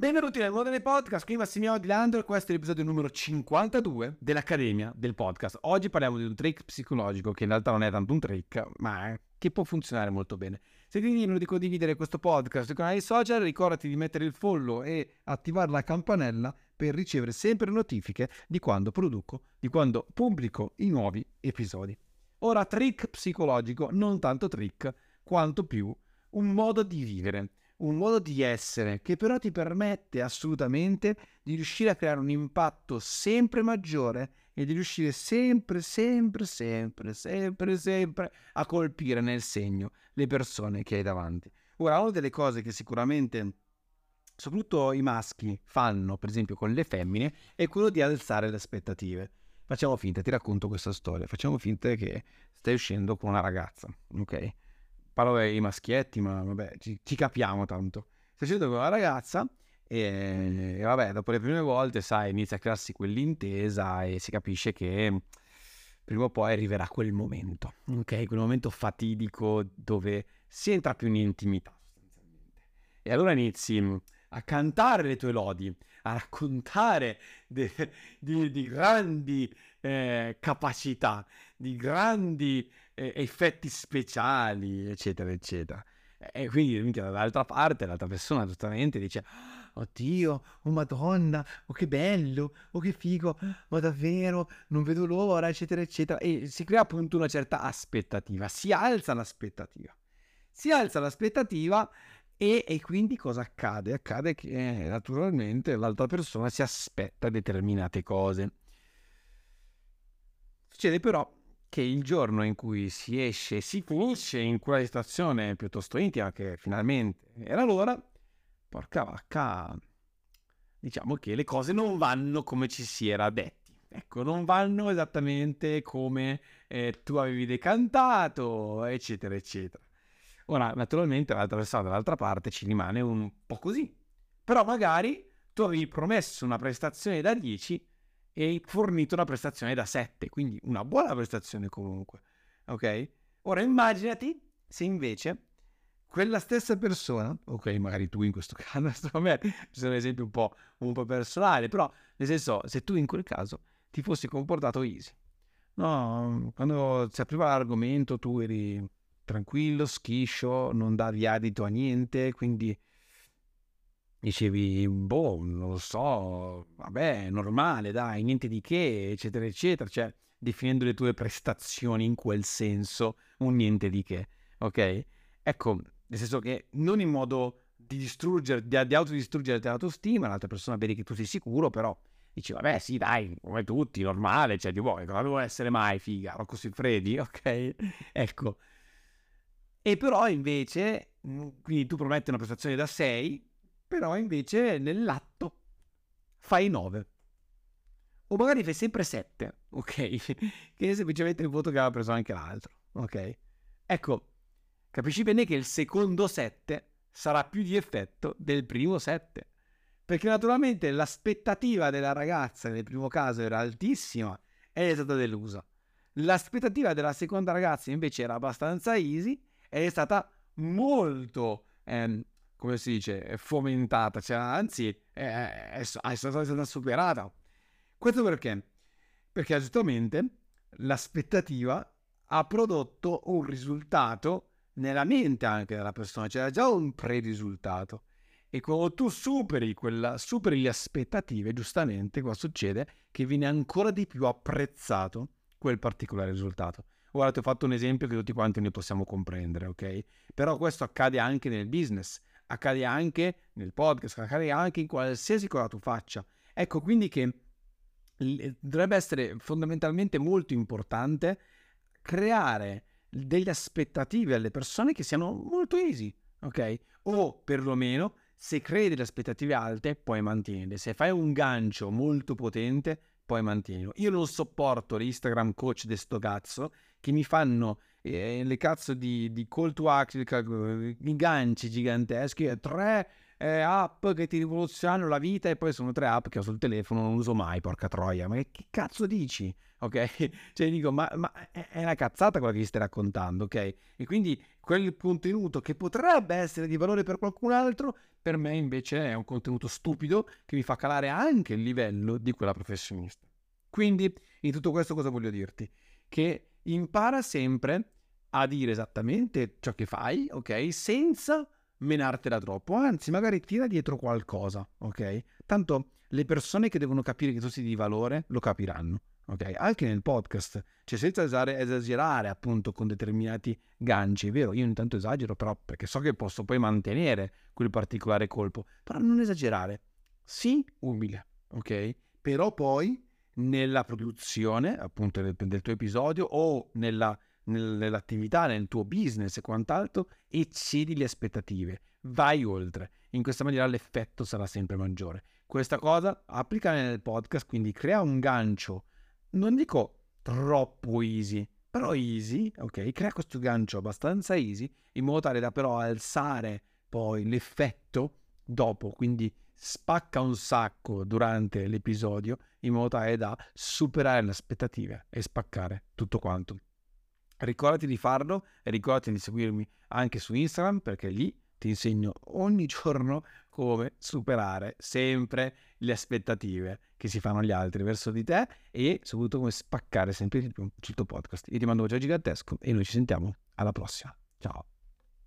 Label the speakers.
Speaker 1: Benvenuti nel mondo dei podcast, qui Massimiliano Di Landro, questo è l'episodio numero 52 dell'Accademia del Podcast. Oggi parliamo di un trick psicologico che in realtà non è tanto un trick, ma che può funzionare molto bene. Se ti libero di condividere questo podcast sui canali social, ricordati di mettere il follow e attivare la campanella per ricevere sempre notifiche di quando produco, di quando pubblico i nuovi episodi. Ora, trick psicologico, non tanto trick, quanto più un modo di vivere un modo di essere che però ti permette assolutamente di riuscire a creare un impatto sempre maggiore e di riuscire sempre, sempre, sempre, sempre, sempre a colpire nel segno le persone che hai davanti. Ora, una delle cose che sicuramente soprattutto i maschi fanno, per esempio con le femmine, è quello di alzare le aspettative. Facciamo finta, ti racconto questa storia, facciamo finta che stai uscendo con una ragazza, ok? Parlo dei maschietti, ma vabbè, ci, ci capiamo tanto. Stai uscendo con una ragazza e, e, vabbè, dopo le prime volte, sai, inizia a crearsi quell'intesa e si capisce che prima o poi arriverà quel momento, ok? Quel momento fatidico dove si entra più in intimità, sostanzialmente. E allora inizi a cantare le tue lodi, a raccontare de, di, di, grandi eh, capacità, di grandi effetti speciali, eccetera, eccetera. E quindi dall'altra parte l'altra persona giustamente dice Oddio, oh madonna, oh che bello, oh che figo, ma davvero, non vedo l'ora, eccetera, eccetera. E si crea appunto una certa aspettativa, si alza l'aspettativa. Si alza l'aspettativa e, e, quindi cosa accade? Accade che eh, naturalmente l'altra persona si aspetta determinate cose. Succede però che il giorno in cui si esce, si finisce in quella situazione piuttosto intima che finalmente era l'ora, porca vacca, diciamo che le cose non vanno come ci si era detti. Ecco, non vanno esattamente come eh, tu avevi decantato, eccetera, eccetera. Ora, naturalmente, l'altra persona dall'altra parte ci rimane un po' così. Però magari tu avevi promesso una prestazione da 10 e fornito una prestazione da 7, quindi una buona prestazione comunque. Ok? Ora immaginati se invece quella stessa persona, ok, magari tu in questo caso, a me è un esempio un po', un po' personale, però nel senso, se tu in quel caso ti fossi comportato easy, no, quando si apriva l'argomento tu eri tranquillo, schiscio, non davi adito a niente, quindi dicevi, boh, non lo so, vabbè, normale, dai, niente di che, eccetera, eccetera, cioè definendo le tue prestazioni in quel senso, un niente di che, ok? Ecco, nel senso che non in modo di distruggere, di, di autodistruggere l'autostima, l'altra persona vedi che tu sei sicuro, però dici, vabbè, sì, dai, come tutti, normale, cioè, di vuoi, cosa devo essere mai, figa, Rocco Siffredi, ok? ecco, e però invece, mhmm, quindi tu prometti una prestazione da 6, però invece nell'atto fai 9. O magari fai sempre 7, ok? che è semplicemente il voto che aveva preso anche l'altro, ok? Ecco, capisci bene che il secondo 7 sarà più di effetto del primo 7. Perché naturalmente l'aspettativa della ragazza nel primo caso era altissima ed è stata delusa. L'aspettativa della seconda ragazza invece era abbastanza easy ed è stata molto, ehm, come si dice, fomentata, cioè, anzi è, è, è, stata, superata. Questo perché? Perché giustamente l'aspettativa ha prodotto un risultato nella mente anche della persona, c'era già un pre-risultato. E quando tu superi, quella, superi le aspettative, giustamente cosa succede? Che viene ancora di più apprezzato quel particolare risultato. Ora ti ho fatto un esempio che tutti quanti noi possiamo comprendere, ok? Però questo accade anche nel business, accade anche nel podcast, accade anche in qualsiasi cosa tu faccia. Ecco quindi che dovrebbe essere fondamentalmente molto importante creare delle aspettative alle persone che siano molto easy, ok? O perlomeno se crei delle aspettative alte puoi mantenerle. Se fai un gancio molto potente puoi mantenerlo. Io non sopporto l'Instagram coach di sto cazzo che mi fanno eh, le cazzo di, di call to action, ganci giganteschi, tre eh, app che ti rivoluzionano la vita e poi sono tre app che ho sul telefono, non uso mai, porca troia. Ma che cazzo dici? ok? Cioè dico, ma, ma è una cazzata quella che ti stai raccontando, ok? E quindi quel contenuto che potrebbe essere di valore per qualcun altro, per me invece è un contenuto stupido che mi fa calare anche il livello di quella professionista. Quindi, in tutto questo cosa voglio dirti? Che impara sempre a dire esattamente ciò che fai, ok? Senza menartela troppo, anzi magari tira dietro qualcosa, ok? Tanto le persone che devono capire che tu sei di valore lo capiranno, ok? Anche nel podcast, cioè senza esagerare appunto con determinati ganci, è vero, io intanto esagero però perché so che posso poi mantenere quel particolare colpo, però non esagerare, sì umile, ok? Però poi nella produzione appunto del, del tuo episodio o nella nell'attività, nel tuo business e quant'altro, eccedi le aspettative, vai oltre. In questa maniera l'effetto sarà sempre maggiore. Questa cosa applica nel podcast, quindi crea un gancio, non dico troppo easy, però easy, ok? Crea questo gancio abbastanza easy in modo tale da però alzare poi l'effetto dopo, quindi spacca un sacco durante l'episodio in modo tale da superare le aspettative e spaccare tutto quanto. Ricordati di farlo e ricordati di seguirmi anche su Instagram perché lì ti insegno ogni giorno come superare sempre le aspettative che si fanno gli altri verso di te e soprattutto come spaccare sempre il tuo podcast. Io ti mando un bacio gigantesco e noi ci sentiamo alla prossima. Ciao.